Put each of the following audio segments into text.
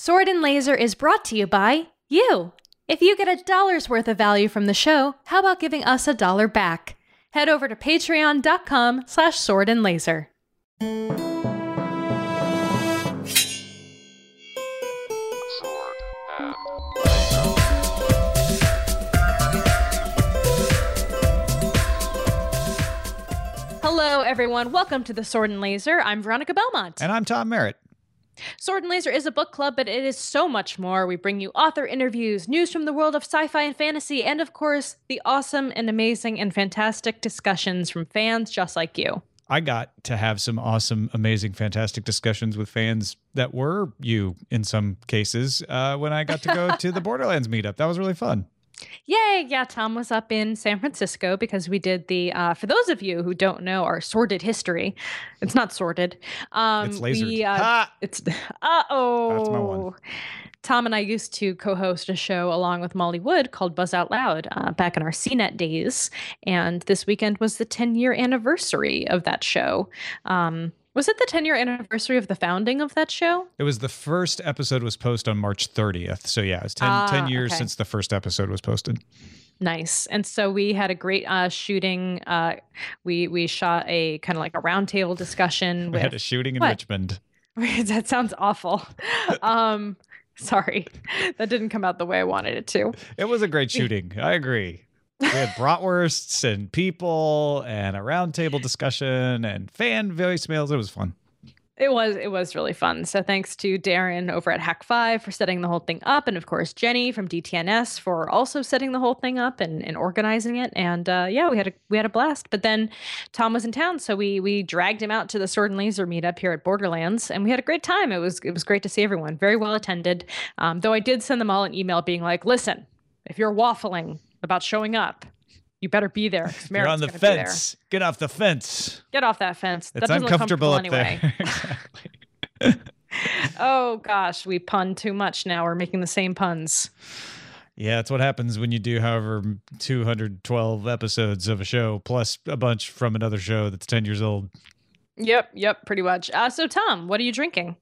Sword and Laser is brought to you by you. If you get a dollar's worth of value from the show, how about giving us a dollar back? Head over to patreon.com slash sword and laser. Hello, everyone. Welcome to the Sword and Laser. I'm Veronica Belmont. And I'm Tom Merritt. Sword and Laser is a book club, but it is so much more. We bring you author interviews, news from the world of sci fi and fantasy, and of course, the awesome and amazing and fantastic discussions from fans just like you. I got to have some awesome, amazing, fantastic discussions with fans that were you in some cases uh, when I got to go to the Borderlands meetup. That was really fun. Yay! Yeah, Tom was up in San Francisco because we did the. Uh, for those of you who don't know our sordid history, it's not sordid. Um, It's lasered. We, uh, it's uh oh. That's my one. Tom and I used to co-host a show along with Molly Wood called Buzz Out Loud uh, back in our CNET days, and this weekend was the 10-year anniversary of that show. Um, was it the 10-year anniversary of the founding of that show? It was the first episode was posted on March 30th. So yeah, it's 10, Ah, 10 years okay. since the first episode was posted. Nice. And so we had a great uh, shooting. Uh, we we shot a kind of like a roundtable discussion We with. had a shooting in What? Richmond. that sounds awful. um, sorry, that didn't come out the way I wanted it to. It was a great shooting. I agree. We had bratwursts and people and a roundtable discussion and fan voicemails. It was fun. It was it was really fun. So thanks to Darren over at Hak5 for setting the whole thing up, and of course Jenny from DTNS for also setting the whole thing up and, and organizing it. And uh, yeah, we had a we had a blast. But then Tom was in town, so we we dragged him out to the Sword and Laser meetup here at Borderlands, and we had a great time. It was it was great to see everyone. Very well attended. Um, though I did send them all an email being like, "Listen, if you're waffling about showing up, you better be there. You're on the fence. Get off the fence. Get off that fence. that It's doesn't look uncomfortable up comfortable anyway." Oh gosh, we pun too much now. We're making the same puns. Yeah, that's what happens when you do however 212 episodes of a show plus a bunch from another show that's 10 years old. Yep, yep, pretty much. Uh, so Tom, what are you drinking?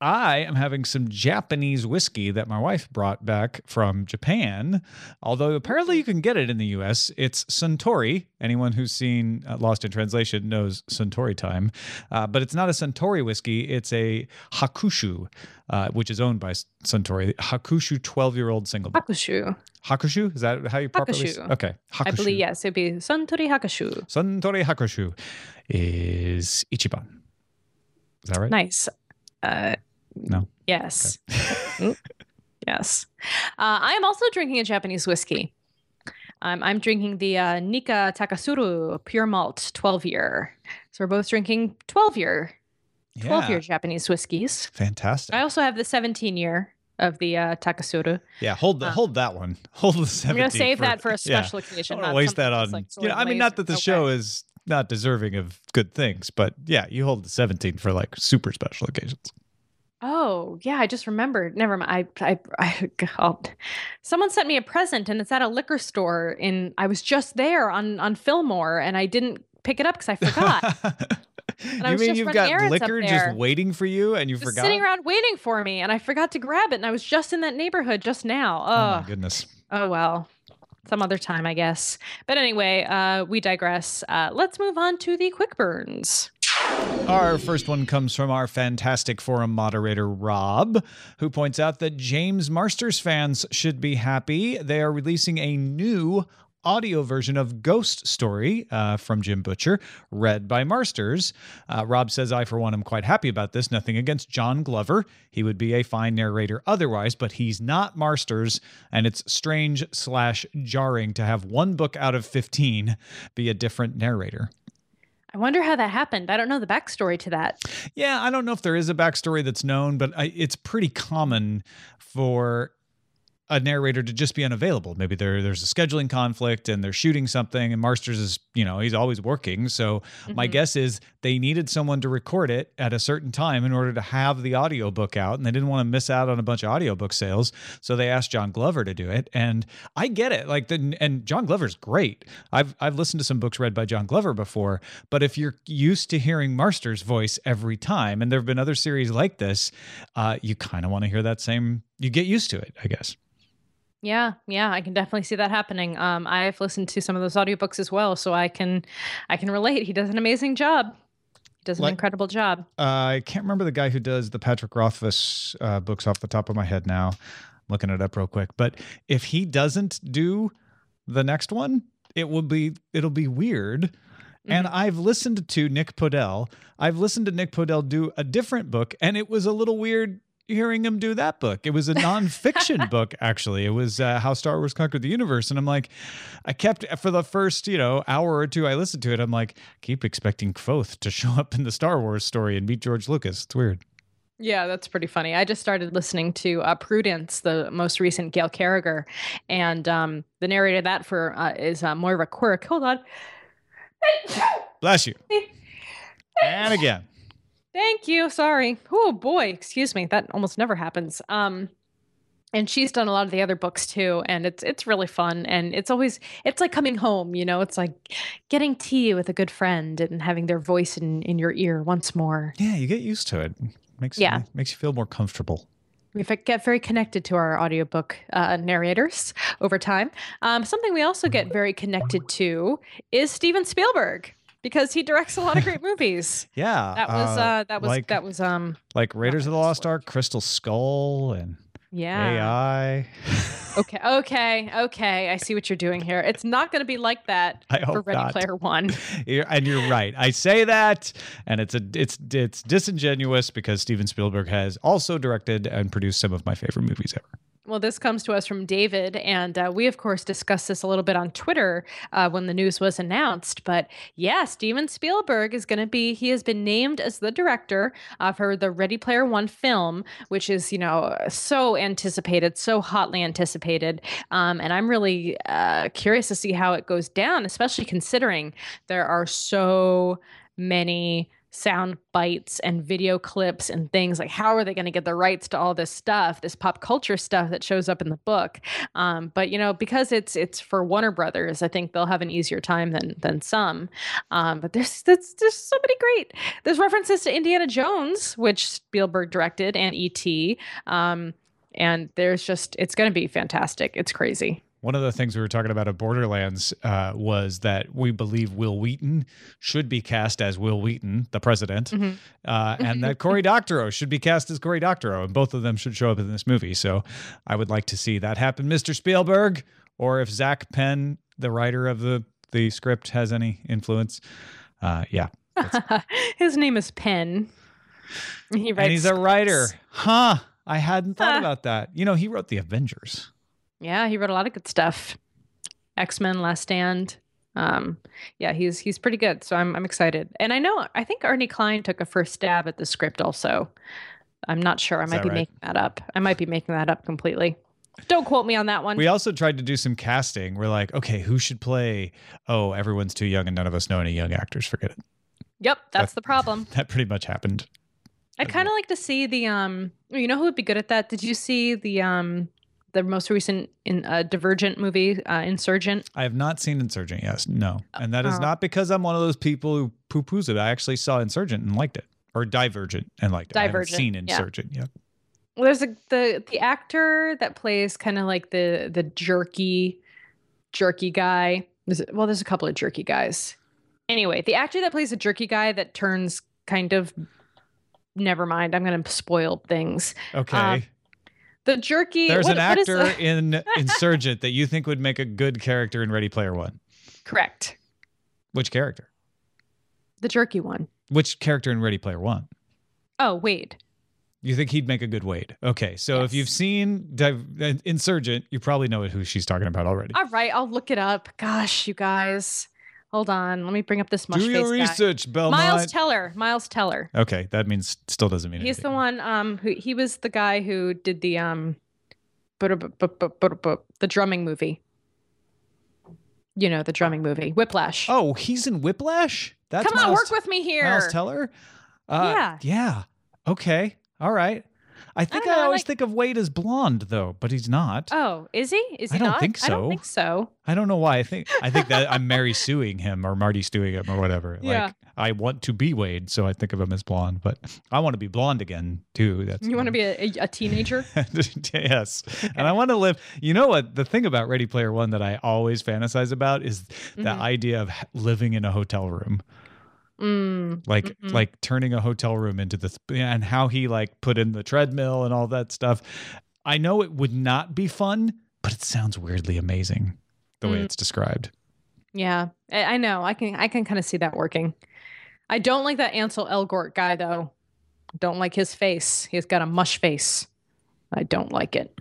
I am having some Japanese whiskey that my wife brought back from Japan. Although apparently you can get it in the US. It's Suntory. Anyone who's seen uh, Lost in Translation knows Suntory time. Uh, but it's not a Suntory whiskey, it's a Hakushu, uh, which is owned by Suntory. Hakushu 12 year old single. Hakushu. Hakushu? Is that how you properly Hakushu. Okay. Hakushu. I believe yes, it'd be Suntory Hakushu. Suntory Hakushu is Ichiban. Is that right? Nice. Uh, No. Yes. Mm, yes. Uh, I am also drinking a Japanese whiskey. Um, I'm drinking the uh, Nikka Taketsuru Pure Malt 12 year. So we're both drinking 12 year, 12 Yeah. year Japanese whiskeys. Fantastic. I also have the 17 year of the uh, Taketsuru. Yeah, hold the, Uh, hold that one. Hold the 17. I'm going to save that for a yeah. special occasion. I don't waste that on. like you know, I mean, not that the laser. show is not deserving of good things, but yeah, you hold the 17 for like super special occasions. Oh, yeah, I just remembered. Never mind. I, I, I, God. Someone sent me a present and it's at a liquor store in, I was just there on, on Fillmore and I didn't pick it up because I forgot. I you mean you've got liquor just waiting for you and you forgot? Just forgot? sitting around waiting for me and I forgot to grab it and I was just in that neighborhood just now. oh Oh, my goodness. oh well. Some other time, I guess. But anyway, uh, we digress. Uh, let's move on to the quick burns. Our first one comes from our fantastic forum moderator, Rob, who points out that James Marsters fans should be happy. They are releasing a new audio version of Ghost Story uh, from Jim Butcher, read by Marsters. Uh, Rob says, I, for one, am quite happy about this. Nothing against John Glover. He would be a fine narrator otherwise, but he's not Marsters, and it's strange slash jarring to have one book out of 15 be a different narrator. I wonder how that happened. I don't know the backstory to that. Yeah, I don't know if there is a backstory that's known, but I, it's pretty common for a narrator to just be unavailable. Maybe there there's a scheduling conflict and they're shooting something and Marsters is, you know, he's always working. So mm-hmm. my guess is they needed someone to record it at a certain time in order to have the audiobook out and they didn't want to miss out on a bunch of audiobook sales. So they asked John Glover to do it. And I get it. Like the and John Glover's great. I've I've listened to some books read by John Glover before, but if you're used to hearing Marster's voice every time, and there have been other series like this, uh, you kind of want to hear that same you get used to it, I guess. Yeah, yeah, I can definitely see that happening. Um, I've listened to some of those audiobooks as well, so I can I can relate. He does an amazing job. He does an like, incredible job. Uh, I can't remember the guy who does the Patrick Rothfuss uh, books off the top of my head now. I'm looking it up real quick, but if he doesn't do the next one, it will be it'll be weird. Mm-hmm. And I've listened to Nick Podehl. I've listened to Nick Podehl do a different book, and it was a little weird hearing him do that book. It was a nonfiction book, actually. It was uh, How Star Wars Conquered the Universe. And I'm like, I kept, for the first, you know, hour or two I listened to it, I'm like, keep expecting Kvothe to show up in the Star Wars story and meet George Lucas. It's weird. Yeah, that's pretty funny. I just started listening to uh, Prudence, the most recent Gail Carriger, and um, the narrator that for uh, is uh, Moira Quirk. Hold on. Bless you. And again. Thank you. Sorry. Oh boy, excuse me. That almost never happens. Um and she's done a lot of the other books too and it's it's really fun and it's always it's like coming home you know it's like getting tea with a good friend and having their voice in in your ear once more yeah you get used to it makes yeah. makes you feel more comfortable we get very connected to our audiobook uh, narrators over time um, something we also get very connected to is steven spielberg because he directs a lot of great movies. yeah, that was uh, uh, that was like, that was um like Raiders of the Lost Ark, Crystal Skull, and yeah AI. okay, okay, okay. I see what you're doing here. It's not going to be like that I for Ready not. Player One. and you're right. I say that, and it's a it's it's disingenuous because Steven Spielberg has also directed and produced some of my favorite movies ever. Well, this comes to us from David, and uh, we, of course, discussed this a little bit on Twitter uh, when the news was announced. But yeah, Steven Spielberg is going to be, he has been named as the director for the Ready Player One film, which is, you know, so anticipated, so hotly anticipated. Um, and I'm really uh, curious to see how it goes down, especially considering there are so many sound bites and video clips and things like how are they going to get the rights to all this stuff this pop culture stuff that shows up in the book? Um, but you know because it's it's for warner brothers i think they'll have an easier time than than some. Um, but there's, there's there's so many great there's references to indiana jones which spielberg directed and et um, and there's just it's going to be fantastic. It's crazy one of the things we were talking about at Borderlands uh, was that we believe Wil Wheaton should be cast as Wil Wheaton, the president, mm-hmm. uh, and that Cory Doctorow should be cast as Cory Doctorow, and both of them should show up in this movie. So I would like to see that happen, Mr. Spielberg, or if Zak Penn, the writer of the the script, has any influence. Uh, yeah, his name is Penn. He writes and he's a writer, huh? I hadn't thought about that. You know, he wrote the Avengers. Yeah, he wrote a lot of good stuff. X Men, Last Stand. Um, yeah, he's he's pretty good. So I'm I'm excited. And I know I think Ernie Cline took a first stab at the script also. I'm not sure. I might be right? making that up. I might be making that up completely. Don't quote me on that one. We also tried to do some casting. We're like, okay, who should play? Oh, everyone's too young and none of us know any young actors. Forget it. Yep, that's that, the problem. That pretty much happened. I'd kind of like to see the um you know who would be good at that? Did you see the um the most recent in uh, Divergent movie, uh, Insurgent? I have not seen Insurgent. Yes, no, and that is oh. not because I'm one of those people who poo poos it. I actually saw Insurgent and liked it, or Divergent and liked it. Divergent. I haven't seen Insurgent yeah. yet. Well, there's a the the actor that plays kind of like the the jerky jerky guy. There's, well, there's a couple of jerky guys. Anyway, the actor that plays the jerky guy that turns kind of never mind. I'm going to spoil things. Okay. Um, the jerky. There's what, an actor in Insurgent that you think would make a good character in Ready Player One. Correct. Which character? The jerky one. Which character in Ready Player One? Oh, Wade. You think he'd make a good Wade? Okay, so yes. if you've seen Div- uh, Insurgent, you probably know who she's talking about already. All right, I'll look it up. Gosh, you guys. Hold on, let me bring up this mush Do your research, guy. Belmont. Miles Teller. Miles Teller. Okay, that means still doesn't mean he's anything. the one. Um, who he was the guy who did the um, the drumming movie. You know the drumming movie, Whiplash. Oh, he's in Whiplash. That's come on, Miles, work with me here, Miles Teller. Uh, yeah, yeah. Okay, all right. I think I, know, I always like... think of Wade as blonde though, but he's not. Oh, is he? Is he I don't not? think so. I don't think so. I don't know why. I think I think that I'm Mary suing him or Marty suing him or whatever. Yeah. Like I want to be Wade, so I think of him as blonde, but I want to be blonde again too. That's you want to be a, a teenager. yes, okay. and I want to live. You know what? The thing about Ready Player One that I always fantasize about is mm-hmm. the idea of living in a hotel room. Mm, like mm-hmm. like turning a hotel room into this and how he like put in the treadmill and all that stuff. I know it would not be fun, but it sounds weirdly amazing the mm. way it's described. Yeah, I know. I can I can kind of see that working. I don't like that Ansel Elgort guy though. Don't like his face. He's got a mush face. I don't like it.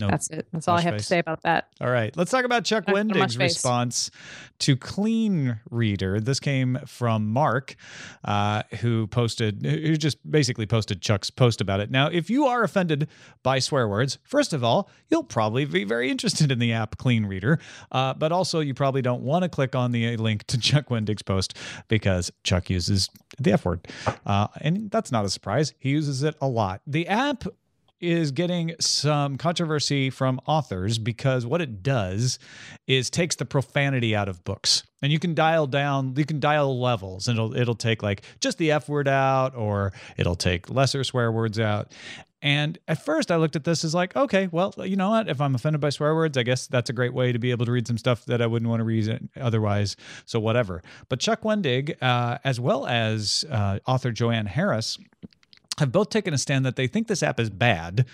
Nope. That's it. That's all I have face. to say about that. All right. Let's talk about Chuck Wendig's response to Clean Reader. This came from Mark, uh, who posted, who just basically posted Chuck's post about it. Now, if you are offended by swear words, first of all, you'll probably be very interested in the app Clean Reader. Uh, but also, you probably don't want to click on the link to Chuck Wendig's post because Chuck uses the F word. Uh, and that's not a surprise. He uses it a lot. The app is getting some controversy from authors because what it does is takes the profanity out of books. And you can dial down, you can dial levels, and it'll it'll take like just the F word out, or it'll take lesser swear words out. And at first, I looked at this as like, okay, well, you know what? If I'm offended by swear words, I guess that's a great way to be able to read some stuff that I wouldn't want to read otherwise. So whatever. But Chuck Wendig, uh, as well as uh, author Joanne Harris, have both taken a stand that they think this app is bad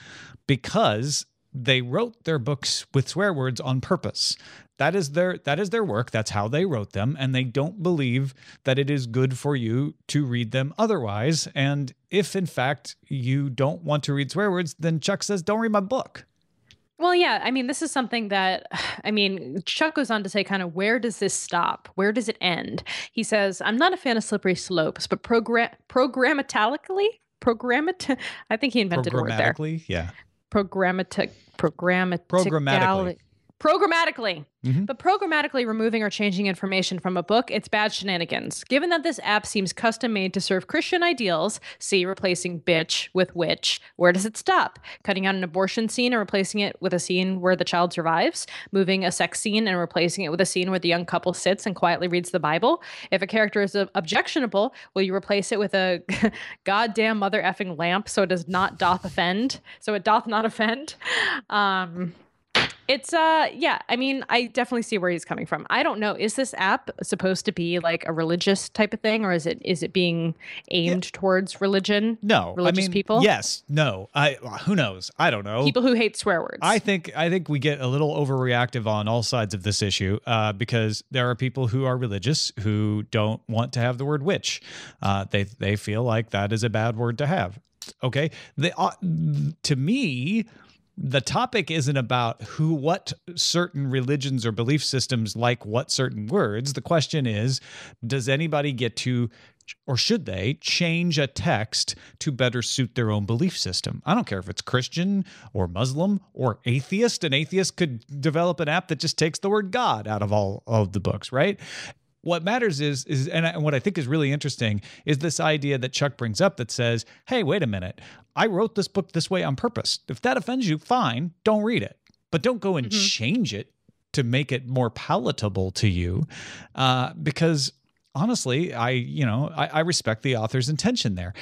because they wrote their books with swear words on purpose. That is their that is their work. That's how they wrote them and they don't believe that it is good for you to read them otherwise. And if in fact you don't want to read swear words, then Chuck says don't read my book. Well, yeah, I mean, this is something that, I mean, Chuck goes on to say, kind of, where does this stop? Where does it end? He says, I'm not a fan of slippery slopes, but program programmatically, programmat. I think he invented a word there. Yeah. Programmatic. Programmatic. Programmatically programmatically. Mm-hmm. But programmatically removing or changing information from a book, it's bad shenanigans. Given that this app seems custom made to serve Christian ideals, see replacing bitch with witch, where does it stop? Cutting out an abortion scene and replacing it with a scene where the child survives? Moving a sex scene and replacing it with a scene where the young couple sits and quietly reads the Bible? If a character is objectionable, will you replace it with a goddamn mother effing lamp so it does not doth offend? So it doth not offend? Um, it's uh yeah, I mean, I definitely see where he's coming from. I don't know, is this app supposed to be like a religious type of thing or is it is it being aimed yeah. towards religion? No. Religious I mean, people? Yes. No. I who knows? I don't know. People who hate swear words. I think I think we get a little overreactive on all sides of this issue uh, because there are people who are religious who don't want to have the word witch. Uh, they they feel like that is a bad word to have. Okay. They uh, to me the topic isn't about who what certain religions or belief systems like what certain words the question is does anybody get to or should they change a text to better suit their own belief system? I don't care if it's Christian or Muslim or atheist. An atheist could develop an app that just takes the word God out of all of the books, right? What matters is is and what I think is really interesting is this idea that Chuck brings up that says, "Hey, wait a minute. I wrote this book this way on purpose. If that offends you, fine, don't read it. But don't go and mm-hmm. change it to make it more palatable to you uh, because honestly i you know I, I, respect the author's intention there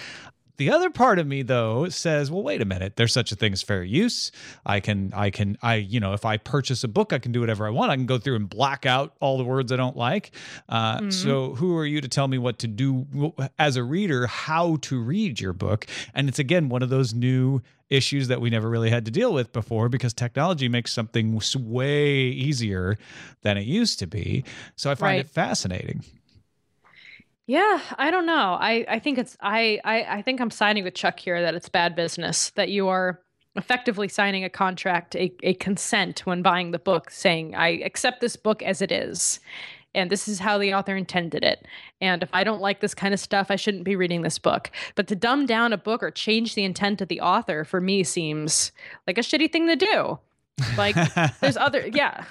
the other part of me though says, well, wait a minute. There's such a thing as fair use. I can, I can, I, you know, if I purchase a book, I can do whatever I want. I can go through and black out all the words I don't like. Uh, mm-hmm. So who are you to tell me what to do as a reader, how to read your book? And it's again one of those new issues that we never really had to deal with before because technology makes something way easier than it used to be. So I find right. it fascinating. Yeah, I don't know. I, I think it's I, I I think I'm signing with Chuck here that it's bad business that you are effectively signing a contract, a, a consent when buying the book, saying I accept this book as it is. and this is how the author intended it. And if I don't like this kind of stuff, I shouldn't be reading this book. But to dumb down a book or change the intent of the author for me seems like a shitty thing to do. Like there's other yeah.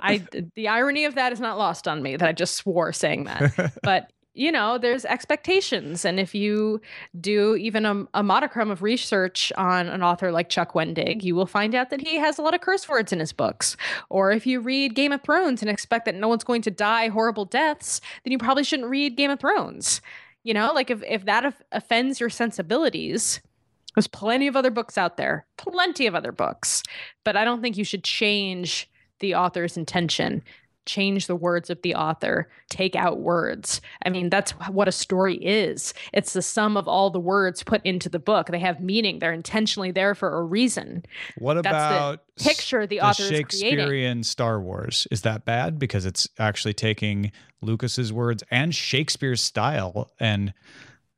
I the irony of that is not lost on me that I just swore saying that. But you know, there's expectations. And if you do even a, a, modicum of research on an author like Chuck Wendig, you will find out that he has a lot of curse words in his books. Or if you read Game of Thrones and expect that no one's going to die horrible deaths, then you probably shouldn't read Game of Thrones. You know, like if, if that offends your sensibilities, there's plenty of other books out there, plenty of other books. But I don't think you should change the author's intention change the words of the author, take out words. I mean, that's what a story is. It's the sum of all the words put into the book. They have meaning. They're intentionally there for a reason. What about the picture the, the author Shakespearean. Star Wars? Is that bad because it's actually taking Lucas's words and Shakespeare's style and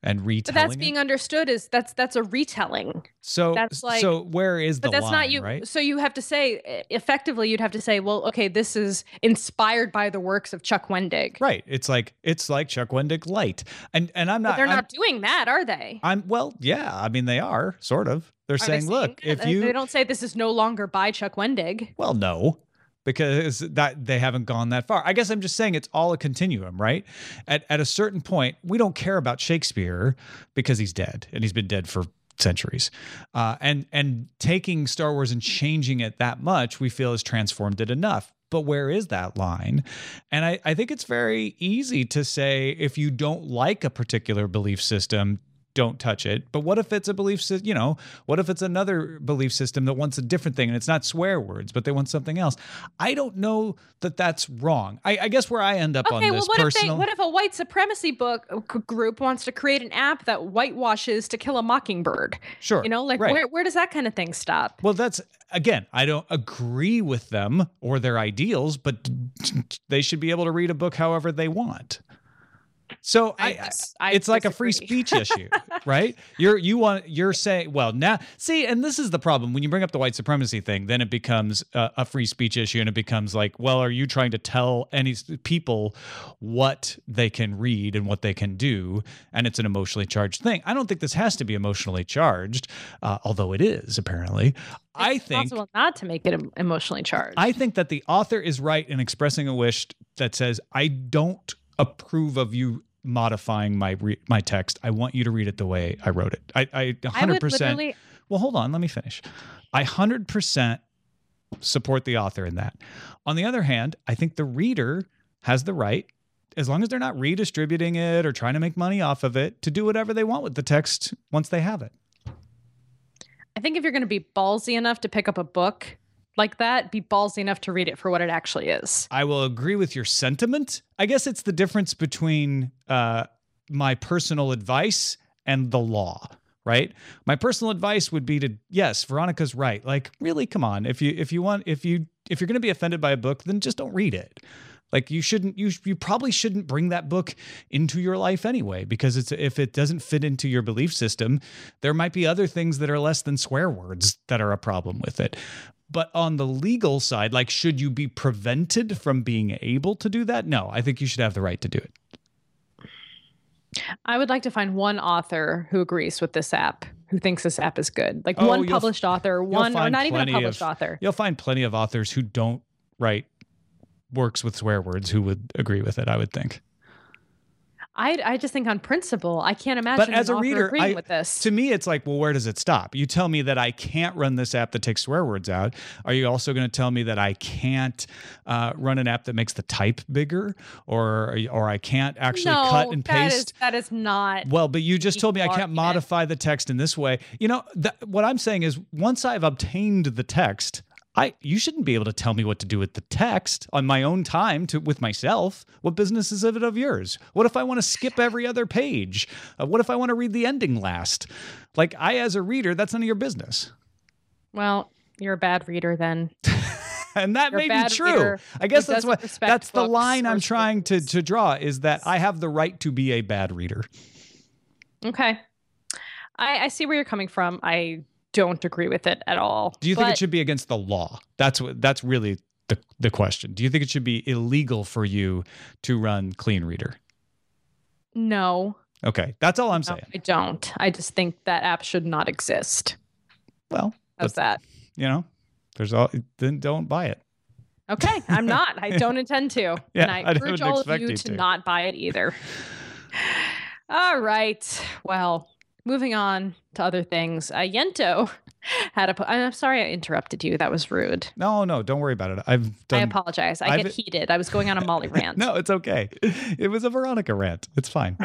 and retelling. But that's being it? understood as that's that's a retelling. So that's like so where is the but that's line, not you. Right? So you have to say effectively, you'd have to say, well, okay, this is inspired by the works of Chuck Wendig. Right. It's like it's like Chuck Wendig light, and and I'm not. But they're I'm, not doing that, are they? I'm well, yeah. I mean, they are sort of. They're are saying, they look, if you they don't say this is no longer by Chuck Wendig. Well, no because that they haven't gone that far. I guess I'm just saying it's all a continuum, right? At at a certain point, we don't care about Shakespeare because he's dead and he's been dead for centuries. Uh, and and taking Star Wars and changing it that much, we feel has transformed it enough. But where is that line? And I, I think it's very easy to say if you don't like a particular belief system, don't touch it. But what if it's a belief system, you know, what if it's another belief system that wants a different thing and it's not swear words, but they want something else? I don't know that that's wrong. I, I guess where I end up okay, on well, this what personal. If they, what if a white supremacy book uh, group wants to create an app that whitewashes To Kill a Mockingbird? Sure. You know, like right. where, where does that kind of thing stop? Well, that's again, I don't agree with them or their ideals, but they should be able to read a book however they want. So I, I, I it's like a free speech issue, right? You're you want you're saying well now see, and this is the problem when you bring up the white supremacy thing, then it becomes a, a free speech issue, and it becomes like, well, are you trying to tell any people what they can read and what they can do? And it's an emotionally charged thing. I don't think this has to be emotionally charged, uh, although it is apparently. It's I think possible not to make it emotionally charged. I think that the author is right in expressing a wish that says, I don't approve of you modifying my re- my text. I want you to read it the way I wrote it. I, I 100%. well, hold on. Let me finish. I 100% support the author in that. On the other hand, I think the reader has the right, as long as they're not redistributing it or trying to make money off of it, to do whatever they want with the text once they have it. I think if you're going to be ballsy enough to pick up a book like that, be ballsy enough to read it for what it actually is. I will agree with your sentiment. I guess it's the difference between uh, my personal advice and the law right? My personal advice would be to yes veronica's right. Like really come on. If you if you want if you if you're going to be offended by a book then just don't read it. Like you shouldn't you you probably shouldn't bring that book into your life anyway because it's if it doesn't fit into your belief system there might be other things that are less than swear words that are a problem with it but on the legal side, like, should you be prevented from being able to do that? No, I think you should have the right to do it. I would like to find one author who agrees with this app, who thinks this app is good. Like oh, one published author, one or not even a published of, author. You'll find plenty of authors who don't write works with swear words who would agree with it, I would think. I, I just think on principle, I can't imagine. But as a reader, I, with this. to me, it's like, well, where does it stop? You tell me that I can't run this app that takes swear words out. Are you also going to tell me that I can't uh, run an app that makes the type bigger, or or I can't actually no, cut and paste? That is, that is not. Well, but you just told me I can't modify the text in this way. You know, that, what I'm saying is, once I've obtained the text, I you shouldn't be able to tell me what to do with the text on my own time to with myself. What business is it of yours? What if I want to skip every other page? Uh, what if I want to read the ending last? Like I as a reader, that's none of your business. Well, you're a bad reader then. and that you're may be true. I guess that's what that's the line I'm trying to to draw is that I have the right to be a bad reader. Okay. I, I see where you're coming from. I don't agree with it at all. Do you think it should be against the law? That's what that's really the the question. Do you think it should be illegal for you to run Clean Reader? No. Okay, that's all I'm no, saying. I don't. I just think that app should not exist. Well, How's that? You know, there's all. Then don't buy it. Okay, I'm not. I don't intend to. Yeah, and I, I urge all of you you to to. not buy it either. all right. Well, moving on to other things. Uh, Yento had a. po- I'm sorry I interrupted you. That was rude. No, no, don't worry about it. I've done. I apologize. I I've- get heated. I was going on a Molly rant. No, it's okay. It was a Veronica rant. It's fine.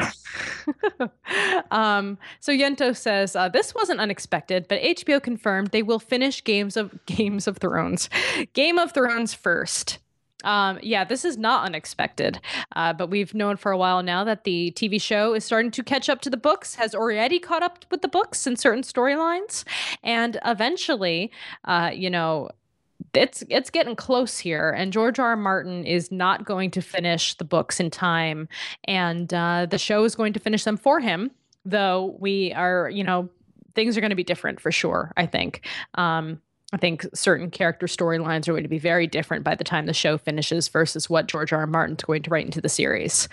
um, so Yento says uh, this wasn't unexpected, but HBO confirmed they will finish Games of Games of Thrones, Game of Thrones first. Um, yeah, this is not unexpected, uh, but we've known for a while now that the TV show is starting to catch up to the books, has already caught up with the books in certain storylines, and eventually, uh, you know, it's it's getting close here, and George R. R. Martin is not going to finish the books in time, and uh, the show is going to finish them for him. Though we are, you know, things are going to be different for sure. I think. Um, I think certain character storylines are going to be very different by the time the show finishes versus what George R. R. Martin's going to write into the series.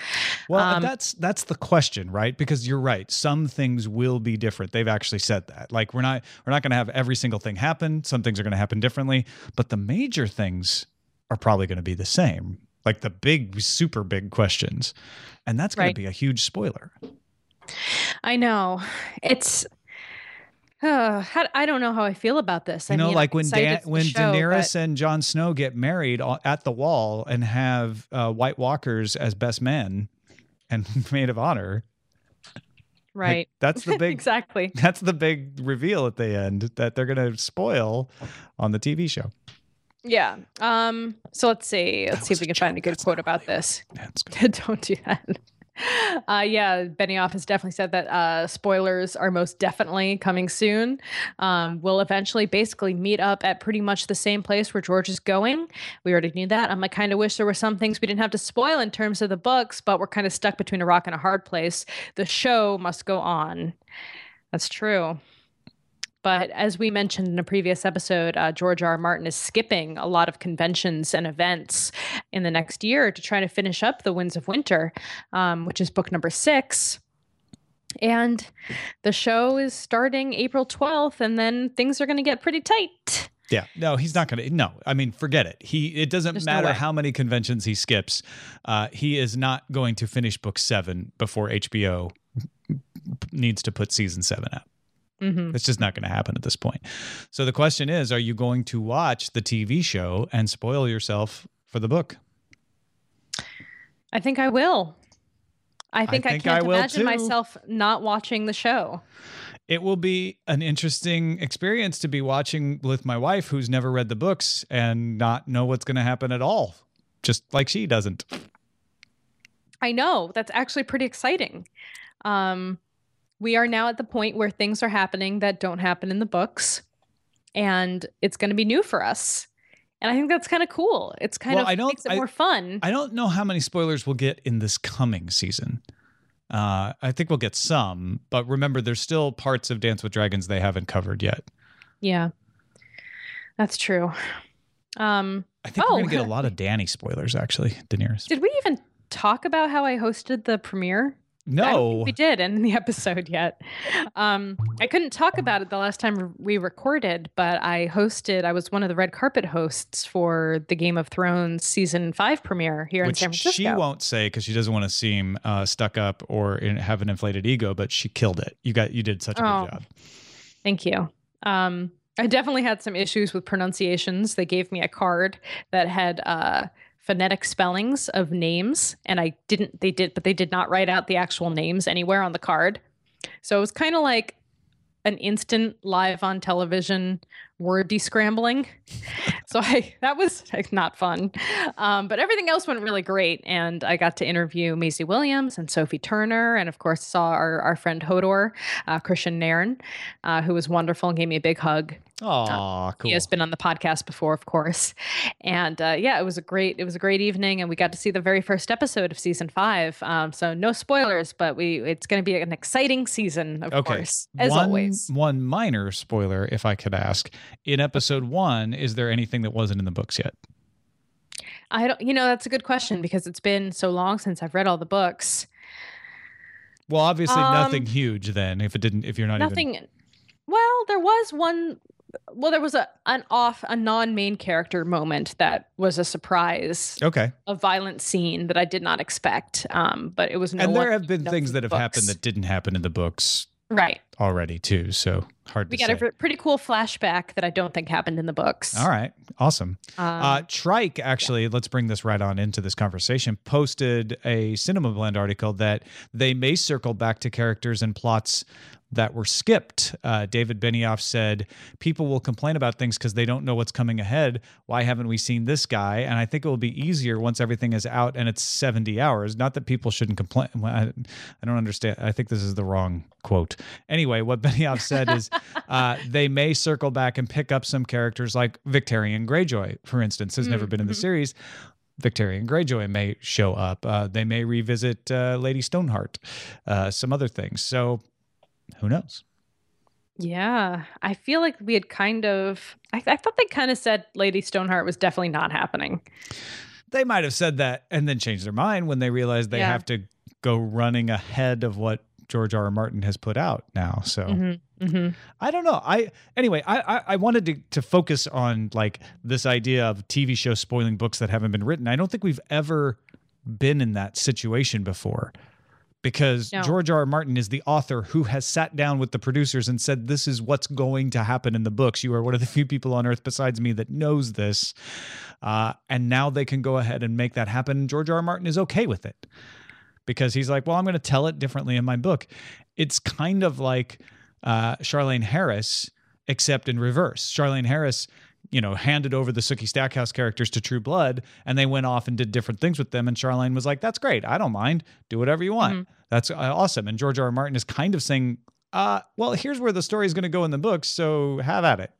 Well, Um, that's that's the question, right? Because you're right. Some things will be different. They've actually said that. Like we're not we're not going to have every single thing happen. Some things are going to happen differently, but the major things are probably going to be the same. Like the big super big questions. And that's going Right. to be a huge spoiler. I know it's. Uh, how, I don't know how I feel about this. You I know, mean, like when Dan, when show, Daenerys but- and Jon Snow get married at the wall and have uh, White Walkers as best men and maid of honor. like, right? that's the big exactly. that's the big reveal at the end that they're going to spoil on the TV show. Yeah. Um. So let's see. Let's That see if we can find a good quote about this. That's good. Don't do that. Uh, yeah, Benioff has definitely said that uh, spoilers are most definitely coming soon. Um, we'll eventually basically meet up at pretty much the same place where George is going. We already knew that. Um, I kind of wish there were some things we didn't have to spoil in terms of the books, but we're kind of stuck between a rock and a hard place. The show must go on. That's true. But as we mentioned in a previous episode, uh, George R. R. Martin is skipping a lot of conventions and events in the next year to try to finish up The Winds of Winter, um, which is book number six. And the show is starting April 12th, and then things are going to get pretty tight. Yeah, no, he's not going to. No, I mean, forget it. He. It doesn't There's matter way. how many conventions he skips. Uh, he is not going to finish book seven before HBO needs to put season seven out. Hmm It's just not going to happen at this point. So the question is: Are you going to watch the TV show and spoil yourself for the book? I think I will. I think I, think can't I imagine too. myself not watching the show. It will be an interesting experience to be watching with my wife, who's never read the books and not know what's going to happen at all, just like she doesn't. I know that's actually pretty exciting. Um, we are now at the point where things are happening that don't happen in the books, and it's going to be new for us. And I think that's kind of cool. It's kind Well, of I don't- makes it I- more fun. I don't know how many spoilers we'll get in this coming season. Uh, I think we'll get some, but remember, there's still parts of Dance with Dragons they haven't covered yet. yeah, that's true. Um, I think we're Oh. gonna get a lot of Danny spoilers, actually. Daenerys. did we even talk about how I hosted the premiere? No, we did in the episode yet. Um, I couldn't talk about it the last time we recorded, but I hosted. I was one of the red carpet hosts for the Game of Thrones season five premiere here in San Francisco. she won't say because she doesn't want to seem uh, stuck up or in, have an inflated ego. But she killed it. You got you did such a Oh. good job. Thank you. Um, I definitely had some issues with pronunciations. They gave me a card that had uh, phonetic spellings of names, and I didn't. They did, but they did not write out the actual names anywhere on the card. So it was kind of like an instant live on television word descrambling. so I that was not fun. Um, but everything else went really great, and I got to interview Maisie Williams and Sophie Turner, and of course saw our our friend Hodor, uh, Christian Nairn, uh, who was wonderful and gave me a big hug. Aw, cool. He has been on the podcast before, of course, and uh, yeah, it was a great it was a great evening, and we got to see the very first episode of season five. Um, so no spoilers, but we it's going to be an exciting season, of Okay. course, as one, always. One minor spoiler, if I could ask. In episode one, is there anything that wasn't in the books yet? I don't. You know, that's a good question because it's been so long since I've read all the books. Well, obviously Um, nothing huge then. If it didn't, if you're not even Nothing. Well, there was one. Well, there was a an off a non main character moment that was a surprise, okay. a violent scene that I did not expect. Um, but it was no and one there have been things that have happened that didn't happen in the books right. already too. So hard We to got say. a pretty cool flashback that I don't think happened in the books. All right, awesome. Um, Uh, Trike actually, let's bring this right on into this conversation. Posted a Cinema Blend article that they may circle back to characters and plots that were skipped. Uh, David Benioff said, "People will complain about things because they don't know what's coming ahead. Why haven't we seen this guy?" And I think it will be easier once everything is out and it's seventy hours. Not that people shouldn't complain. Well, I, I don't understand. I think this is the wrong quote. Anyway, what Benioff said is uh, they may circle back and pick up some characters like Victarion Greyjoy, for instance, has never been in the Mhm. series. Victarion Greyjoy may show up. Uh, they may revisit uh, Lady Stoneheart, uh, some other things. So who knows? yeah, I feel like we had kind of. I, I thought they kind of said Lady Stoneheart was definitely not happening. They might have said that and then changed their mind when they realized they Yeah. have to go running ahead of what George R. R. Martin has put out now. So Mm-hmm. Mm-hmm. I don't know. I anyway, I, I I wanted to to focus on like this idea of TV shows spoiling books that haven't been written. I don't think we've ever been in that situation before. Because No. George R. R. Martin is the author who has sat down with the producers and said, This is what's going to happen in the books. You are one of the few people on earth besides me that knows this. Uh, and now they can go ahead and make that happen. And George R. R. Martin is okay with it because he's like, well, I'm going to tell it differently in my book. It's kind of like uh, Charlaine Harris, except in reverse. Charlaine Harris, you know, handed over the Sookie Stackhouse characters to True Blood, and they went off and did different things with them. And Charlaine was like, "That's great. I don't mind. Do whatever you want. That's uh, awesome." And George R. R. Martin is kind of saying, uh, "Well, here's where the story is going to go in the book. So have at it.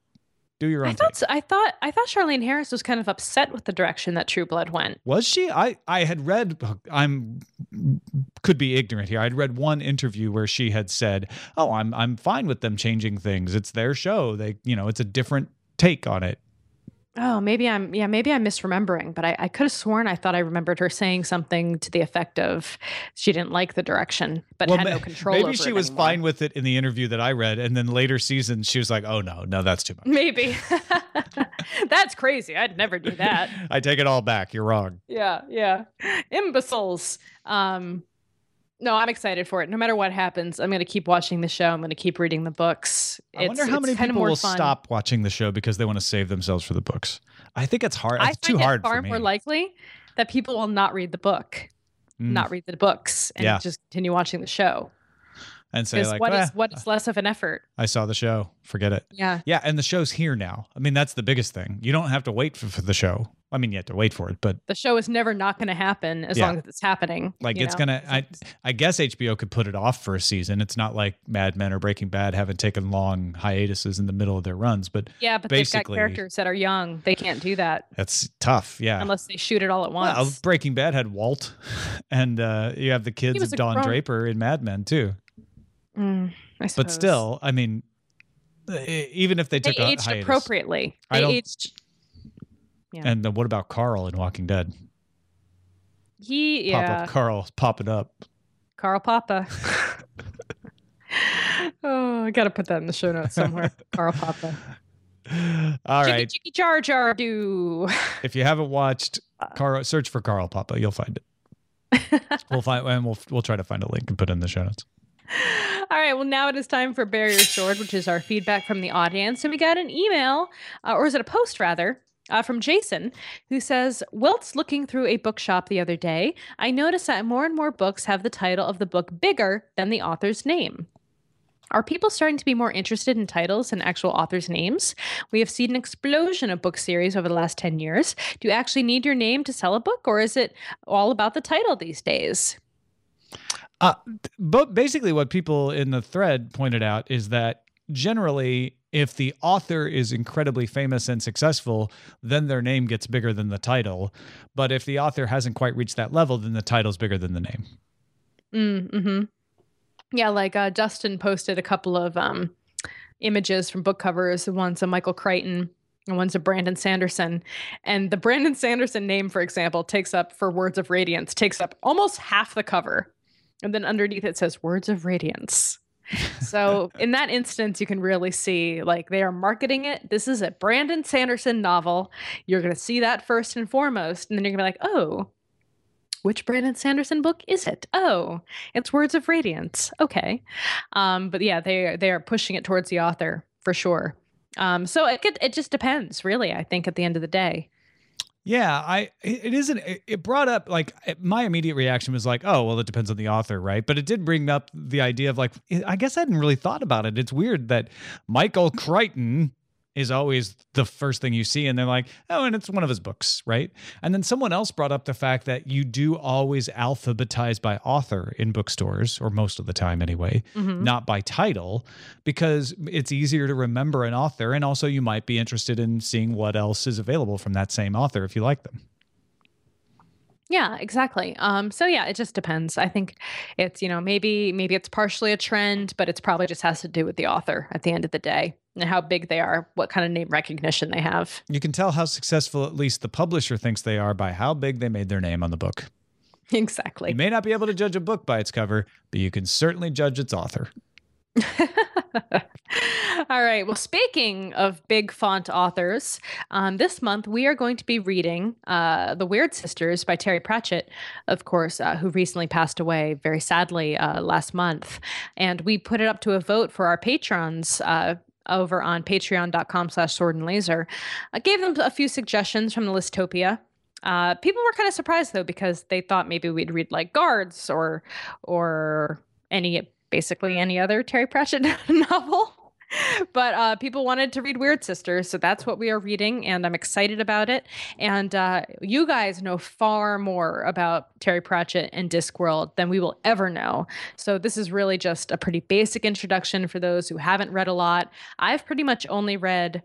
Do your own I thing." thought. I thought. I thought Charlaine Harris was kind of upset with the direction that True Blood went. Was she? I I had read. I'm could be ignorant here. I'd read one interview where she had said, "Oh, I'm I'm fine with them changing things. It's their show. They, you know, it's a different take on it." Oh, maybe I'm. Yeah, maybe I'm misremembering. But I, I could have sworn I thought I remembered her saying something to the effect of she didn't like the direction, but had no control. maybe she was anymore. fine with it in the interview that I read, and then later seasons she was like, "Oh no, no, that's too much. Maybe. That's crazy. I'd never do that. I take it all back. You're wrong." Yeah, yeah. Imbeciles. Um no, I'm excited for it. No matter what happens, I'm going to keep watching the show. I'm going to keep reading the books. I wonder how many people will fun. stop watching the show because they want to save themselves for the books. I think it's hard. I It's too hard far more likely that people will not read the book, Mm. not read the books, and Yeah. just continue watching the show. And say like, what is "Eh, what is less of an effort? I saw the show. Forget it. Yeah. Yeah, and the show's here now. I mean, that's the biggest thing. You don't have to wait for, for the show. I mean, you have to wait for it, but The show is never not going to happen as Yeah. long as it's happening. like it's gonna. I I guess HBO could put it off for a season. It's not like Mad Men or Breaking Bad haven't taken long hiatuses in the middle of their runs, but yeah, but they've got characters that are young. They can't do that that's tough. Yeah. unless they shoot it all at once. well, Breaking Bad had Walt, and uh, you have the kids of Don grown- Draper in Mad Men too. Mm, But still, I mean, even if they they took a aged hiatus, appropriately. They aged. Yeah. And then what about Carl in Walking Dead? He Pop yeah. up Carl popping up. Carl Papa. oh, I gotta put that in the show notes somewhere. Carl Papa. All Chicky right. Chicky Jar Jar do. If you haven't watched Uh. Carl, search for Carl Papa. You'll find it. We'll find and we'll we'll try to find a link and put it in the show notes. All right, well, now it is time for Barrier Sword, which is our feedback from the audience. And we got an email, uh, or is it a post rather, uh, from Jason, who says, Whilst looking through a bookshop the other day, I noticed that more and more books have the title of the book bigger than the author's name. Are people starting to be more interested in titles than actual authors' names? We have seen an explosion of book series over the last 10 years. Do you actually need your name to sell a book, or is it all about the title these days? Uh, but basically, what people in the thread pointed out is that generally, if the author is incredibly famous and successful, then their name gets bigger than the title. But if the author hasn't quite reached that level, then the title's bigger than the name. Mm-hmm. Yeah, like uh, Justin posted a couple of um, images from book covers. One's a Michael Crichton and one's a Brandon Sanderson. And the Brandon Sanderson name, for example, takes up for Words of Radiance, takes up almost half the cover. And then underneath it says Words of Radiance. so in that instance, you can really see like they are marketing it. This is a Brandon Sanderson novel. You're going to see that first and foremost. And then you're going to be like, oh, which Brandon Sanderson book is it? Oh, it's Words of Radiance. Okay. Um, but yeah, they, they are pushing it towards the author for sure. Um, so it it just depends, really. I think at the end of the day. Yeah, I it isn't it brought up like my immediate reaction was like, "Oh, well it depends on the author, right?" But it did bring up the idea of like I guess I hadn't really thought about it. It's weird that Michael Crichton is always the first thing you see and they're like oh and it's one of his books right and then someone else brought up the fact that you do always alphabetize by author in bookstores or most of the time anyway mm-hmm. not by title because it's easier to remember an author and also you might be interested in seeing what else is available from that same author if you like them yeah, exactly. Um, so yeah, it just depends. I think it's, you know, maybe maybe it's partially a trend, but it's probably just has to do with the author at the end of the day and how big they are, what kind of name recognition they have. You can tell how successful at least the publisher thinks they are by how big they made their name on the book. Exactly. You may not be able to judge a book by its cover, but you can certainly judge its author. All right. Well, speaking of big font authors, um, this month we are going to be reading uh, The Wyrd Sisters by Terry Pratchett, of course, uh, who recently passed away very sadly uh, last month. And we put it up to a vote for our patrons uh, over on patreon.com slash sword and laser. I gave them a few suggestions from the Listopia. Uh, people were kind of surprised though because they thought maybe we'd read like guards or or any basically any other Terry Pratchett novel. but uh, people wanted to read Wyrd Sisters, so that's what we are reading, and I'm excited about it. And uh, you guys know far more about Terry Pratchett and Discworld than we will ever know. So this is really just a pretty basic introduction for those who haven't read a lot. I've pretty much only read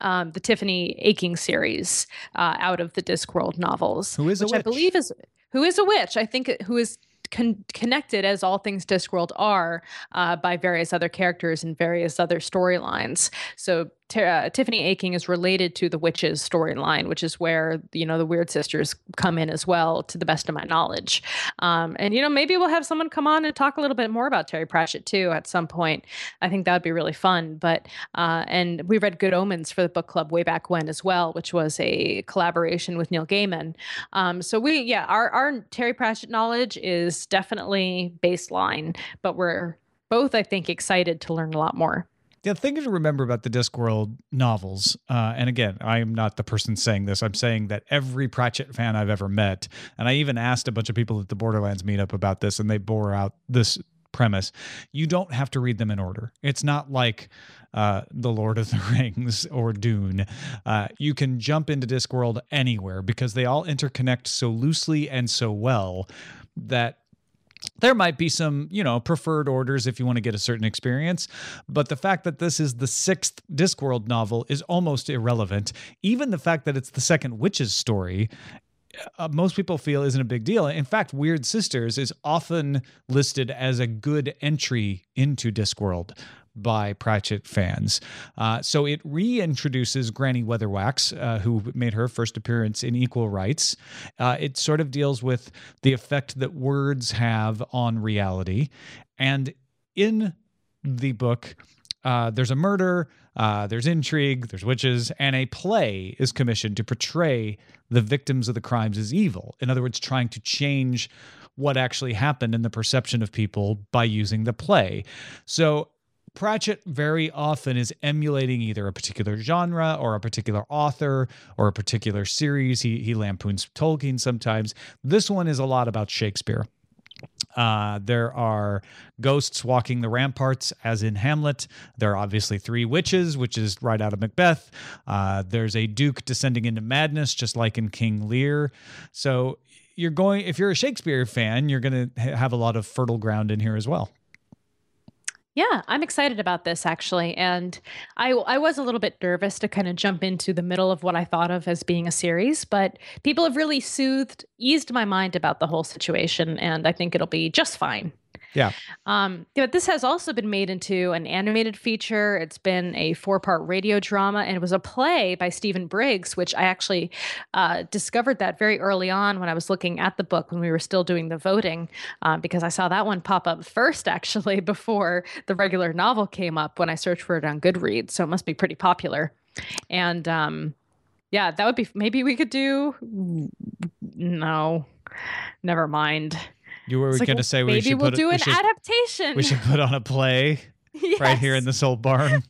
um, the Tiffany Aching series uh, out of the Discworld novels, who is a which I believe is who is a witch. I think who is con- connected as all things Discworld are uh, by various other characters and various other storylines. So uh, Tiffany Aching is related to the witches storyline, which is where you know the Wyrd Sisters come in as well, to the best of my knowledge. Um, and you know maybe we'll have someone come on and talk a little bit more about Terry Pratchett too at some point. I think that would be really fun. But uh, and we read Good Omens for the book club way back when as well, which was a collaboration with Neil Gaiman. Um, so we yeah our our Terry Pratchett knowledge is definitely baseline, but we're both I think excited to learn a lot more. The thing to remember about the Discworld novels, uh, and again, I am not the person saying this. I'm saying that every Pratchett fan I've ever met, and I even asked a bunch of people at the Borderlands meetup about this, and they bore out this premise. You don't have to read them in order. It's not like uh, The Lord of the Rings or Dune. Uh, you can jump into Discworld anywhere because they all interconnect so loosely and so well that there might be some, you know, preferred orders if you want to get a certain experience, but the fact that this is the sixth Discworld novel is almost irrelevant. Even the fact that it's the second witch's story uh, most people feel isn't a big deal. In fact, Wyrd Sisters is often listed as a good entry into Discworld by Pratchett fans. Uh, so it reintroduces Granny Weatherwax, uh, who made her first appearance in Equal Rites. Uh, it sort of deals with the effect that words have on reality. And in the book, uh, there's a murder, uh, there's intrigue, there's witches, and a play is commissioned to portray the victims of the crimes as evil. In other words, trying to change what actually happened in the perception of people by using the play. So Pratchett very often is emulating either a particular genre or a particular author or a particular series. He, he lampoons Tolkien sometimes. This one is a lot about Shakespeare. Uh, there are ghosts walking the ramparts, as in Hamlet. There are obviously three witches, which is right out of Macbeth. Uh, there's a duke descending into madness, just like in King Lear. So you're going, if you're a Shakespeare fan, you're going to have a lot of fertile ground in here as well. Yeah, I'm excited about this actually. And I I was a little bit nervous to kind of jump into the middle of what I thought of as being a series, but people have really soothed, eased my mind about the whole situation and I think it'll be just fine. Yeah. Um, but this has also been made into an animated feature. It's been a four part radio drama, and it was a play by Stephen Briggs, which I actually uh, discovered that very early on when I was looking at the book when we were still doing the voting, uh, because I saw that one pop up first, actually, before the regular novel came up when I searched for it on Goodreads. So it must be pretty popular. And um, yeah, that would be maybe we could do. No, never mind. You were going to say we maybe should we'll put do we an should, adaptation. we should put on a play right here in this old barn.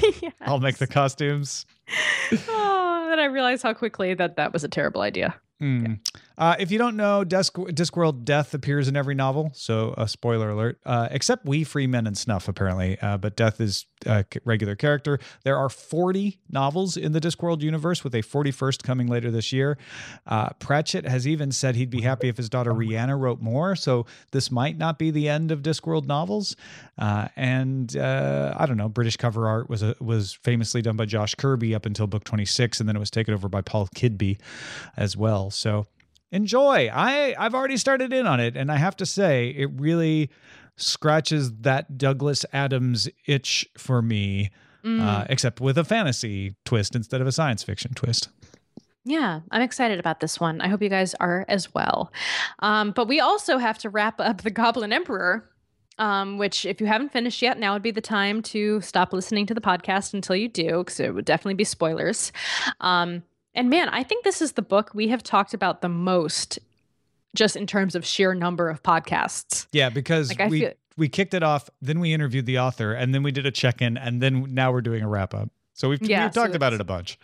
Yes. I'll make the costumes. oh, and I realized how quickly that that was a terrible idea. Hmm. Uh, if you don't know, Disc- Discworld death appears in every novel, so a spoiler alert. Uh, except Wee, Free Men, and Snuff, apparently. Uh, but death is a c- regular character. There are 40 novels in the Discworld universe, with a 41st coming later this year. Uh, Pratchett has even said he'd be happy if his daughter Rhianna wrote more, so this might not be the end of Discworld novels. Uh, and uh, I don't know, British cover art was a, was famously done by Josh Kirby up until book 26, and then it was taken over by Paul Kidby as well. So enjoy. I I've already started in on it, and I have to say it really scratches that Douglas Adams itch for me, Mm. uh, except with a fantasy twist instead of a science fiction twist. Yeah, I'm excited about this one. I hope you guys are as well. Um, but we also have to wrap up the Goblin Emperor. Um, which, if you haven't finished yet, now would be the time to stop listening to the podcast until you do, because it would definitely be spoilers. Um, and man, I think this is the book we have talked about the most, just in terms of sheer number of podcasts. Yeah, because Like, we feel- we kicked it off, then we interviewed the author, and then we did a check in, and then now we're doing a wrap up. So we've, Yeah, we've so talked about it a bunch.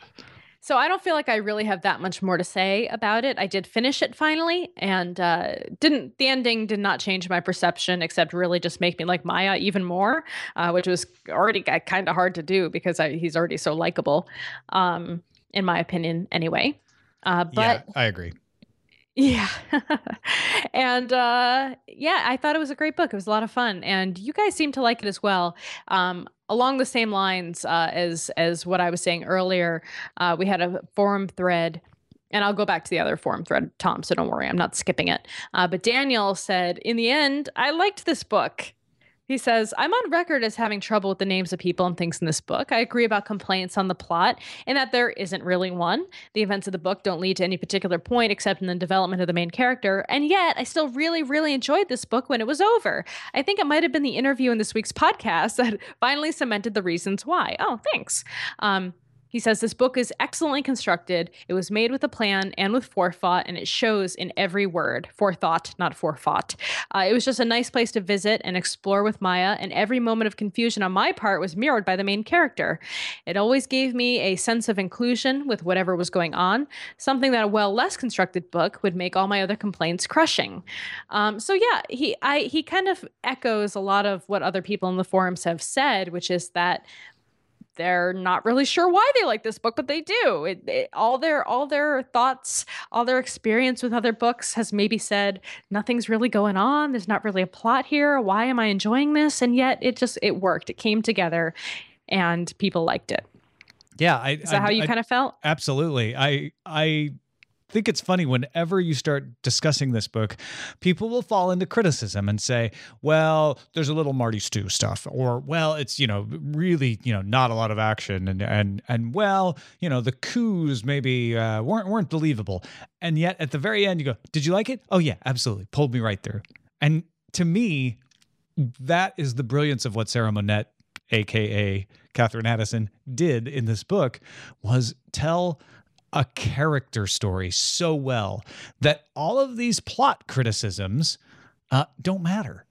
So I don't feel like I really have that much more to say about it. I did finish it finally, and uh, didn't the ending did not change my perception, except really just make me like Maia even more, uh, which was already kind of hard to do because I, he's already so likable, um, in my opinion, anyway. Uh, but yeah, I agree. yeah. and uh, yeah, I thought it was a great book. It was a lot of fun. And you guys seem to like it as well. Um, along the same lines uh, as as what I was saying earlier, uh, we had a forum thread. And I'll go back to the other forum thread, Tom, so don't worry, I'm not skipping it. Uh, but Daniel said, in the end, I liked this book. He says, I'm on record as having trouble with the names of people and things in this book. I agree about complaints on the plot and that there isn't really one. The events of the book don't lead to any particular point except in the development of the main character. And yet, I still really, really enjoyed this book when it was over. I think it might have been the interview in this week's podcast that finally cemented the reasons why. Oh, thanks. Um, he says this book is excellently constructed. It was made with a plan and with forethought, and it shows in every word. Forethought, not forethought. Uh, it was just a nice place to visit and explore with Maia, and every moment of confusion on my part was mirrored by the main character. It always gave me a sense of inclusion with whatever was going on, something that a well less constructed book would make all my other complaints crushing. Um, so yeah, he I he kind of echoes a lot of what other people in the forums have said, which is that they're not really sure why they like this book, but they do. It, it, all their all their thoughts, all their experience with other books has maybe said nothing's really going on. There's not really a plot here. Why am I enjoying this? And yet it just it worked. It came together, and people liked it. Yeah, I, Is that how you kind of felt? Absolutely. I I think it's funny whenever you start discussing this book, people will fall into criticism and say, "Well, there's a little Marty Stew stuff," or "Well, it's you know really you know not a lot of action," and and and well, you know the coups maybe uh, weren't weren't believable, and yet at the very end you go, "Did you like it?" Oh yeah, absolutely, pulled me right through. And to me, that is the brilliance of what Sarah Monette, aka Katherine Addison, did in this book was tell a character story so well that all of these plot criticisms uh, don't matter.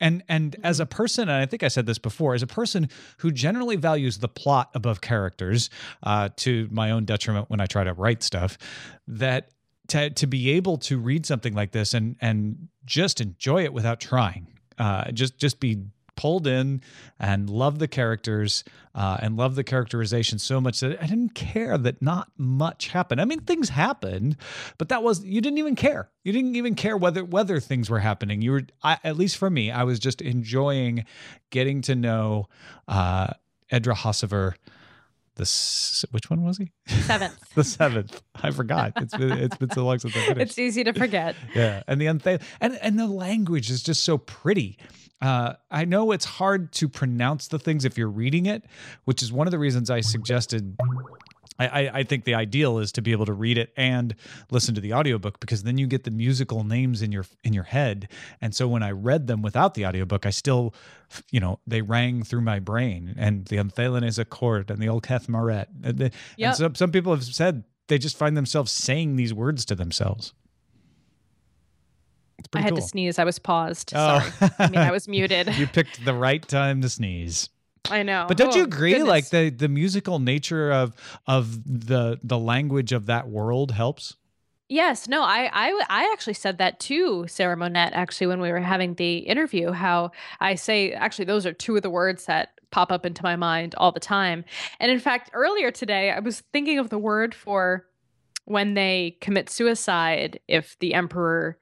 And and as a person, and I think I said this before, as a person who generally values the plot above characters, uh, to my own detriment when I try to write stuff, that to to be able to read something like this and and just enjoy it without trying, uh, just just be pulled in and love the characters uh, and love the characterization so much that I didn't care that not much happened. I mean, things happened, but that was you didn't even care. You didn't even care whether whether things were happening. You were, I, at least for me, I was just enjoying getting to know uh, Edrehasivar. This which one was he? Seventh. the seventh. I forgot. It's been it's been so long since I finished. it's easy to forget. Yeah, and the and and the language is just so pretty. Uh, I know it's hard to pronounce the things if you're reading it, which is one of the reasons I suggested. I, I, I think the ideal is to be able to read it and listen to the audiobook because then you get the musical names in your in your head. And so when I read them without the audiobook, I still, you know, they rang through my brain. And the Untheileneise Court and the Alcethmeret. And, the, Yep. and some, some people have said they just find themselves saying these words to themselves. I had cool. to sneeze. I was paused. Oh. Sorry. I mean, I was muted. you picked the right time to sneeze. I know. But don't you Oh, agree? goodness. Like the the musical nature of of the the language of that world helps. Yes, no, I, I, I actually said that to Sarah Monette actually when we were having the interview. How I say actually those are two of the words that pop up into my mind all the time. And in fact, earlier today I was thinking of the word for when they commit suicide if the emperor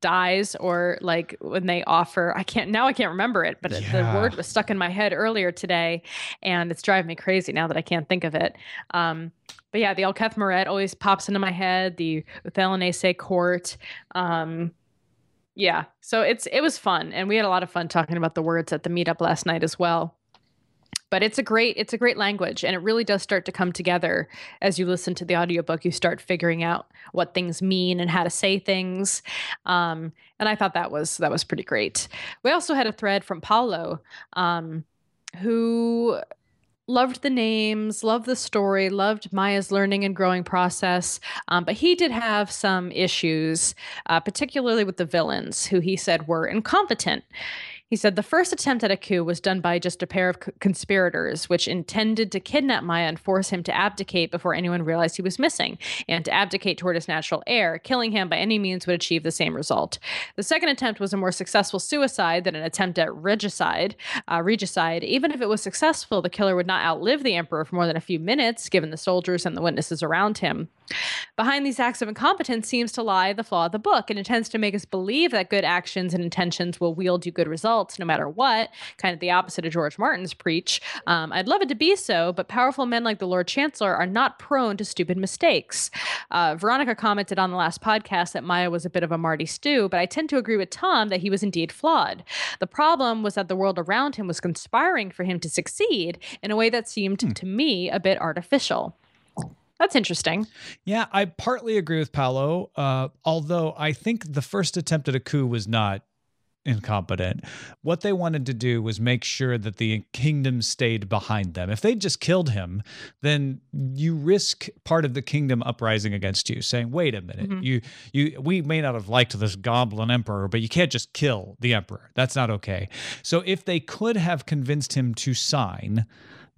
dies or like when they offer I can't now I can't remember it but it- the word was stuck in my head earlier today and it's driving me crazy now that I can't think of it. Um but yeah the Alcethmeret always pops into my head the Untheileneise court um yeah so it's it was fun and we had a lot of fun talking about the words at the meetup last night as well but it's a great it's a great language and it really does start to come together as you listen to the audiobook you start figuring out what things mean and how to say things um, and i thought that was that was pretty great. We also had a thread from paulo um, who loved the names loved the story loved maia's learning and growing process um, but he did have some issues uh, particularly with the villains who he said were incompetent he said the first attempt at a coup was done by just a pair of conspirators, which intended to kidnap Maia and force him to abdicate before anyone realized he was missing, and to abdicate toward his natural heir. Killing him by any means would achieve the same result. The second attempt was a more successful suicide than an attempt at regicide. Uh, regicide. Even if it was successful, the killer would not outlive the emperor for more than a few minutes, given the soldiers and the witnesses around him. Behind these acts of incompetence seems to lie the flaw of the book. It intends to make us believe that good actions and intentions will wield you good results no matter what, kind of the opposite of George Martin's preach. Um, I'd love it to be so, but powerful men like the Lord Chancellor are not prone to stupid mistakes. Uh, Veronica commented on the last podcast that Maia was a bit of a Marty Stew, but I tend to agree with Tom that he was indeed flawed. The problem was that the world around him was conspiring for him to succeed in a way that seemed to me a bit artificial. That's interesting. Yeah, I partly agree with Paolo. Uh, although I think the first attempt at a coup was not incompetent. What they wanted to do was make sure that the kingdom stayed behind them. If they just killed him, then you risk part of the kingdom uprising against you, saying, "Wait a minute, Mhm. you you we may not have liked this goblin emperor, but you can't just kill the emperor. That's not okay." So if they could have convinced him to sign,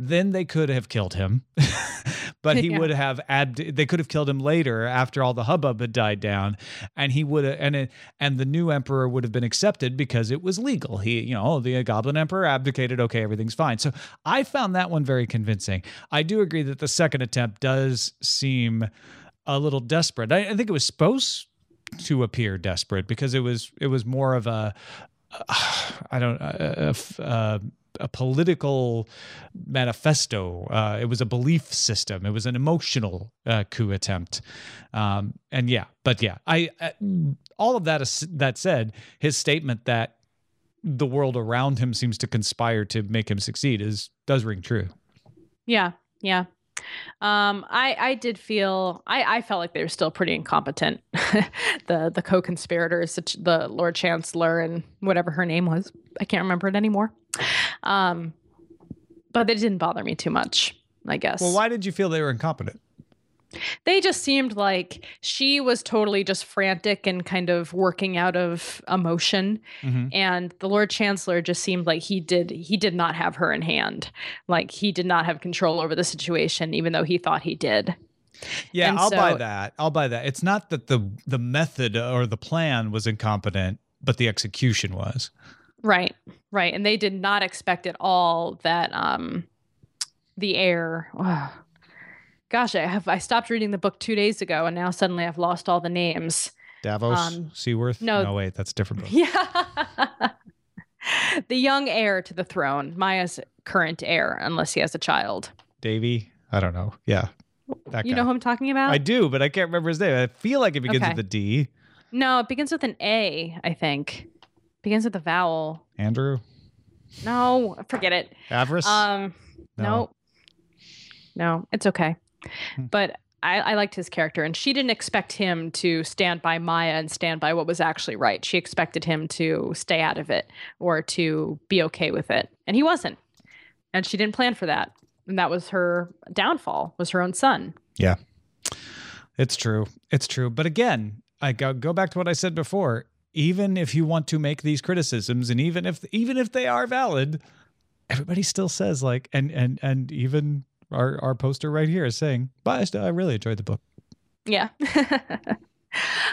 then they could have killed him. but he Yeah. would have abd- they could have killed him later after all the hubbub had died down. And he would have and it, and the new emperor would have been accepted because it was legal. He you know the goblin emperor abdicated. Okay everything's fine. So i found that one very convincing. I do agree that the second attempt does seem a little desperate. I, I think it was supposed to appear desperate because it was it was more of a I don't a f- uh, a political manifesto. Uh, it was a belief system. It was an emotional uh, coup attempt. Um, and yeah, but yeah, I, I all of that is that said, his statement that the world around him seems to conspire to make him succeed is does ring true. Yeah, yeah. Um, I I did feel I I felt like they were still pretty incompetent. the the co-conspirators, the Lord Chancellor and whatever her name was, I can't remember it anymore. Um, but it didn't bother me too much. I guess. Well, why did you feel they were incompetent? they just seemed like she was totally just frantic and kind of working out of emotion Mhm. and the lord chancellor just seemed like he did he did not have her in hand like he did not have control over the situation even though he thought he did Yeah, And I'll buy that. I'll buy that. It's not that the the method or the plan was incompetent, but the execution was. right right and they did not expect at all that um the heir gosh i have i stopped reading the book two days ago and now suddenly i've lost all the names Davos, Um, Seaworth. no. no, wait, that's a different book. Yeah. the young heir to the throne, Maia's current heir, unless he has a child. Davy. I don't know. Yeah, that You guy. know who I'm talking about? I do, but I can't remember his name. I feel like it begins Okay. with a D. no, it begins with an A, I think. Begins with a vowel. Andrew? No, forget it. Avarice? Um, No. no, no, it's okay. Hmm. But I, I liked his character, and she didn't expect him to stand by Maia and stand by what was actually right. She expected him to stay out of it or to be okay with it, and he wasn't. And she didn't plan for that, and that was her downfall. Was her own son. Yeah. It's true. It's true. But again, I go, go back to what I said before. Even if you want to make these criticisms and even if even if they are valid, everybody still says like and and and even our our poster right here is saying, "But I, still, I really enjoyed the book." Yeah.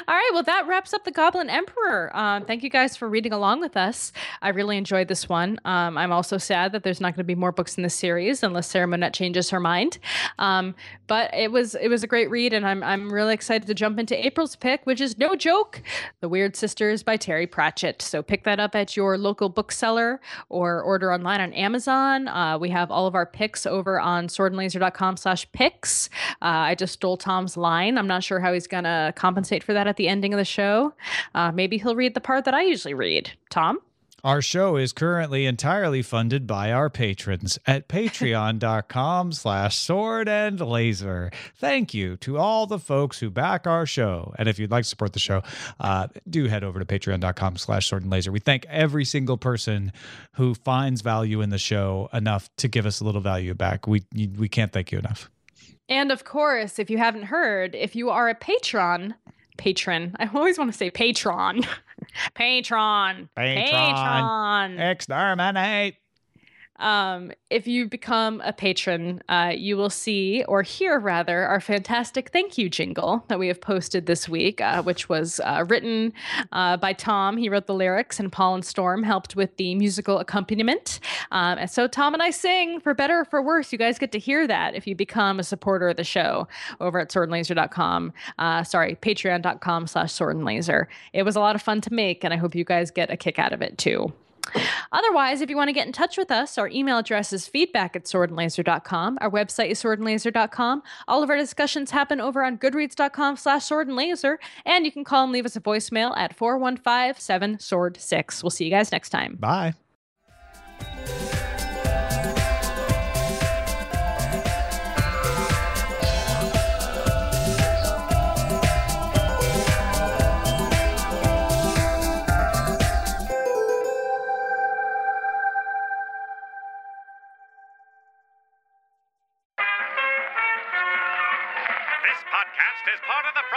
All right. Well, that wraps up the Goblin Emperor. Um, thank you guys for reading along with us. I really enjoyed this one. Um, I'm also sad that there's not going to be more books in this series unless Sarah Monette changes her mind. Um, but it was it was a great read, and I'm I'm really excited to jump into April's pick, which is no joke, The Wyrd Sisters by Terry Pratchett. So pick that up at your local bookseller or order online on Amazon. Uh, we have all of our picks over on swordandlaser.com/picks. Uh, I just stole Tom's line. I'm not sure how he's gonna compensate for that at the ending of the show. Uh, maybe he'll read the part that I usually read. Tom. Our show is currently entirely funded by our patrons at patreon.com slash sword and laser. Thank you to all the folks who back our show. And if you'd like to support the show, uh, do head over to patreon.com slash sword and laser. We thank every single person who finds value in the show enough to give us a little value back. We, we can't thank you enough. And of course, if you haven't heard, if you are a patron, patron, I always want to say patron. patron. Patron. Patron. Exterminate. Um, if you become a patron, uh, you will see or hear rather our fantastic thank you jingle that we have posted this week, uh, which was uh, written uh, by Tom. He wrote the lyrics, and Paul and Storm helped with the musical accompaniment. Um, and so Tom and I sing for better or for worse. You guys get to hear that if you become a supporter of the show over at swordandlaser.com. Uh, sorry, patreon.com slash swordandlaser. It was a lot of fun to make, and I hope you guys get a kick out of it too. Otherwise, if you want to get in touch with us, our email address is feedback at swordandlaser.com. Our website is swordandlaser.com. All of our discussions happen over on goodreads.com slash swordandlaser. And you can call and leave us a voicemail at 415-7-SWORD-6. We'll see you guys next time. Bye.